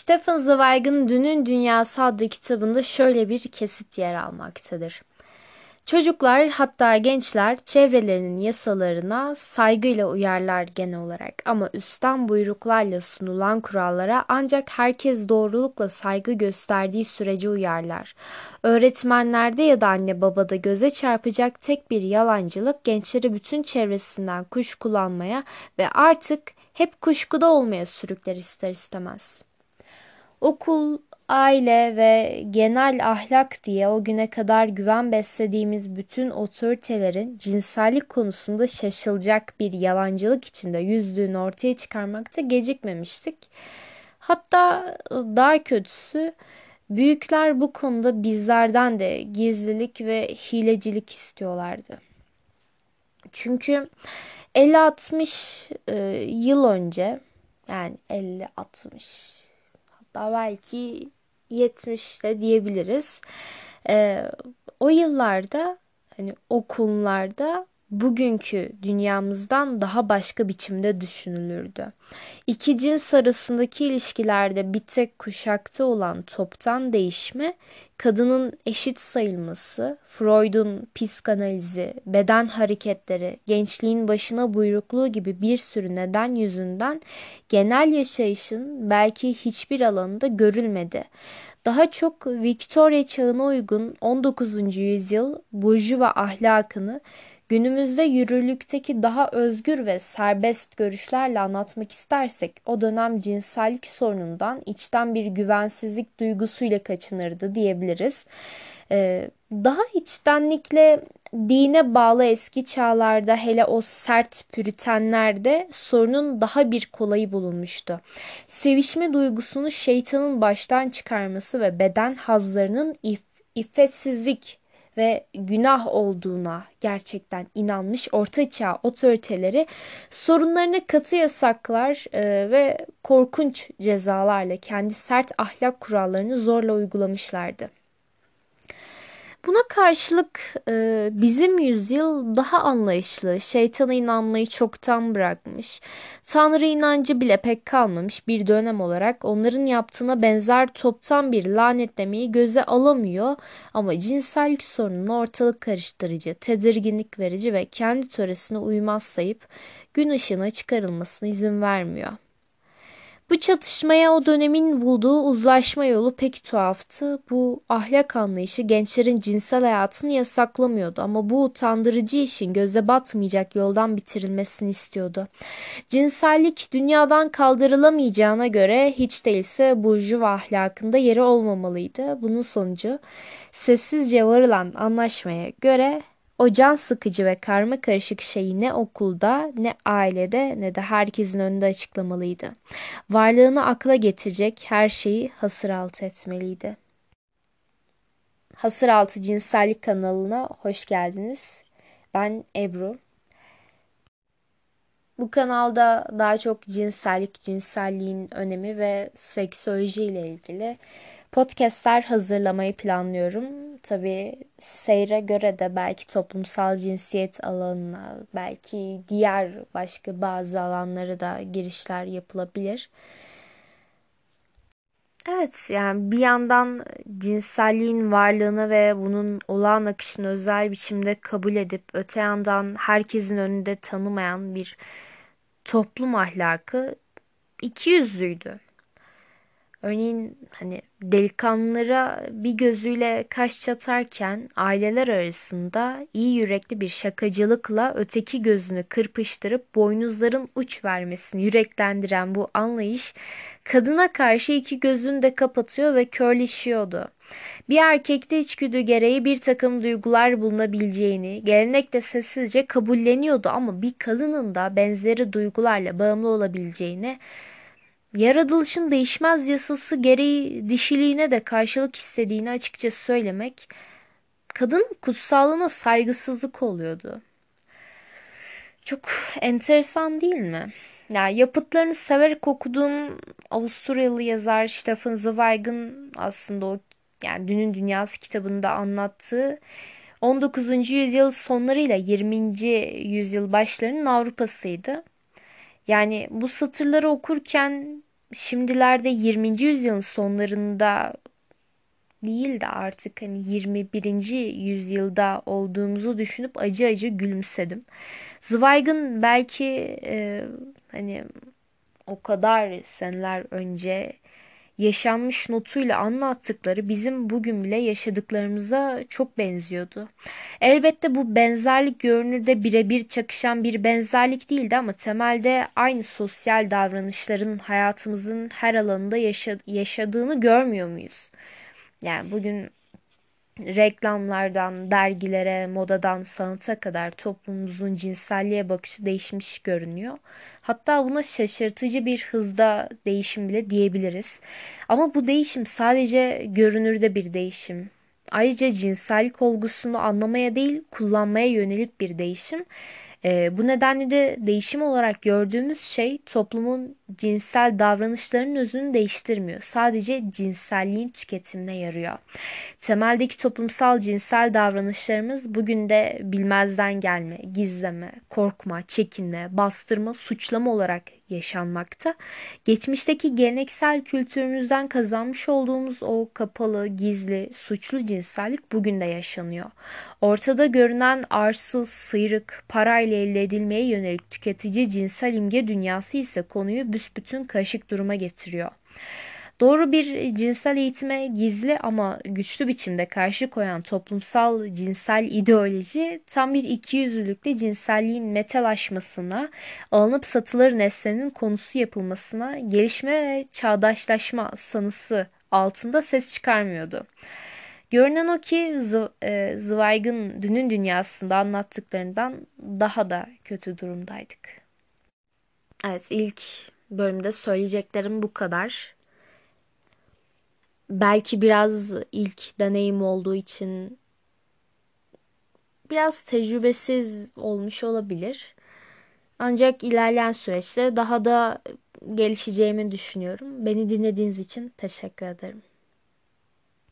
Stefan Zweig'ın Dünün Dünyası adlı kitabında şöyle bir kesit yer almaktadır. Çocuklar hatta gençler çevrelerinin yasalarına saygıyla uyarlar genel olarak ama üstten buyruklarla sunulan kurallara ancak herkes doğrulukla saygı gösterdiği sürece uyarlar. Öğretmenlerde ya da anne babada göze çarpacak tek bir yalancılık gençleri bütün çevresinden kuşkulanmaya ve artık hep kuşkuda olmaya sürükler ister istemez. Okul, aile ve genel ahlak diye o güne kadar güven beslediğimiz bütün otoritelerin cinsellik konusunda şaşılacak bir yalancılık içinde yüzdüğünü ortaya çıkarmakta gecikmemiştik. Hatta daha kötüsü büyükler bu konuda bizlerden de gizlilik ve hilecilik istiyorlardı. Çünkü 50-60 e, yıl önce yani 50-60 hatta belki 70 de diyebiliriz. E, o yıllarda hani o konularda bugünkü dünyamızdan daha başka biçimde düşünülürdü. İki cins arasındaki ilişkilerde bir tek kuşakta olan toptan değişme, kadının eşit sayılması, Freud'un psikanalizi, beden hareketleri, gençliğin başına buyrukluğu gibi bir sürü neden yüzünden genel yaşayışın belki hiçbir alanında görülmedi. Daha çok Victoria çağına uygun 19. yüzyıl burjuva ahlakını Günümüzde yürürlükteki daha özgür ve serbest görüşlerle anlatmak istersek o dönem cinsellik sorunundan içten bir güvensizlik duygusuyla kaçınırdı diyebiliriz. Ee, daha içtenlikle dine bağlı eski çağlarda hele o sert püritenlerde sorunun daha bir kolayı bulunmuştu. Sevişme duygusunu şeytanın baştan çıkarması ve beden hazlarının if, iffetsizlik ve günah olduğuna gerçekten inanmış ortaçağ otoriteleri sorunlarını katı yasaklar e, ve korkunç cezalarla kendi sert ahlak kurallarını zorla uygulamışlardı. Buna karşılık e, bizim yüzyıl daha anlayışlı, şeytana inanmayı çoktan bırakmış, Tanrı inancı bile pek kalmamış bir dönem olarak onların yaptığına benzer toptan bir lanetlemeyi göze alamıyor ama cinsellik sorununu ortalık karıştırıcı, tedirginlik verici ve kendi töresine uymaz sayıp gün ışığına çıkarılmasına izin vermiyor. Bu çatışmaya o dönemin bulduğu uzlaşma yolu pek tuhaftı. Bu ahlak anlayışı gençlerin cinsel hayatını yasaklamıyordu ama bu utandırıcı işin göze batmayacak yoldan bitirilmesini istiyordu. Cinsellik dünyadan kaldırılamayacağına göre hiç değilse burjuva ahlakında yeri olmamalıydı. Bunun sonucu sessizce varılan anlaşmaya göre o can sıkıcı ve karma karışık şeyi ne okulda ne ailede ne de herkesin önünde açıklamalıydı. Varlığını akla getirecek her şeyi hasır altı etmeliydi. Hasır altı cinsellik kanalına hoş geldiniz. Ben Ebru. Bu kanalda daha çok cinsellik, cinselliğin önemi ve seksoloji ile ilgili podcastler hazırlamayı planlıyorum. Tabii seyre göre de belki toplumsal cinsiyet alanına, belki diğer başka bazı alanlara da girişler yapılabilir. Evet yani bir yandan cinselliğin varlığını ve bunun olağan akışını özel biçimde kabul edip öte yandan herkesin önünde tanımayan bir toplum ahlakı iki yüzlüydü. Örneğin hani delikanlılara bir gözüyle kaş çatarken aileler arasında iyi yürekli bir şakacılıkla öteki gözünü kırpıştırıp boynuzların uç vermesini yüreklendiren bu anlayış kadına karşı iki gözünü de kapatıyor ve körleşiyordu. Bir erkekte içgüdü gereği bir takım duygular bulunabileceğini gelenekle sessizce kabulleniyordu ama bir kadının da benzeri duygularla bağımlı olabileceğini yaratılışın değişmez yasası gereği dişiliğine de karşılık istediğini açıkça söylemek kadının kutsallığına saygısızlık oluyordu. Çok enteresan değil mi? Yani yapıtlarını severek okuduğum Avusturyalı yazar Stefan Zweig'ın aslında o yani Dünün Dünyası kitabında anlattığı 19. yüzyıl sonlarıyla 20. yüzyıl başlarının Avrupa'sıydı. Yani bu satırları okurken şimdilerde 20. yüzyılın sonlarında değil de artık hani 21. yüzyılda olduğumuzu düşünüp acı acı gülümsedim. Zweig'ın belki e, hani o kadar seneler önce yaşanmış notuyla anlattıkları bizim bugün bile yaşadıklarımıza çok benziyordu. Elbette bu benzerlik görünürde birebir çakışan bir benzerlik değildi ama temelde aynı sosyal davranışların hayatımızın her alanında yaşadığını görmüyor muyuz? Yani bugün reklamlardan, dergilere, modadan, sanata kadar toplumumuzun cinselliğe bakışı değişmiş görünüyor. Hatta buna şaşırtıcı bir hızda değişim bile diyebiliriz. Ama bu değişim sadece görünürde bir değişim. Ayrıca cinsellik olgusunu anlamaya değil, kullanmaya yönelik bir değişim. E, bu nedenle de değişim olarak gördüğümüz şey toplumun cinsel davranışlarının özünü değiştirmiyor. Sadece cinselliğin tüketimine yarıyor. Temeldeki toplumsal cinsel davranışlarımız bugün de bilmezden gelme, gizleme, korkma, çekinme, bastırma, suçlama olarak yaşanmakta. Geçmişteki geleneksel kültürümüzden kazanmış olduğumuz o kapalı, gizli, suçlu cinsellik bugün de yaşanıyor. Ortada görünen arsız, sıyrık, parayla elde edilmeye yönelik tüketici cinsel imge dünyası ise konuyu büsbütün karışık duruma getiriyor. Doğru bir cinsel eğitime gizli ama güçlü biçimde karşı koyan toplumsal cinsel ideoloji tam bir ikiyüzlülükle cinselliğin metalaşmasına, alınıp satılır nesnenin konusu yapılmasına, gelişme ve çağdaşlaşma sanısı altında ses çıkarmıyordu. Görünen o ki e, Zweig'ın dünün dünyasında anlattıklarından daha da kötü durumdaydık. Evet ilk bölümde söyleyeceklerim bu kadar. Belki biraz ilk deneyim olduğu için biraz tecrübesiz olmuş olabilir. Ancak ilerleyen süreçte daha da gelişeceğimi düşünüyorum. Beni dinlediğiniz için teşekkür ederim.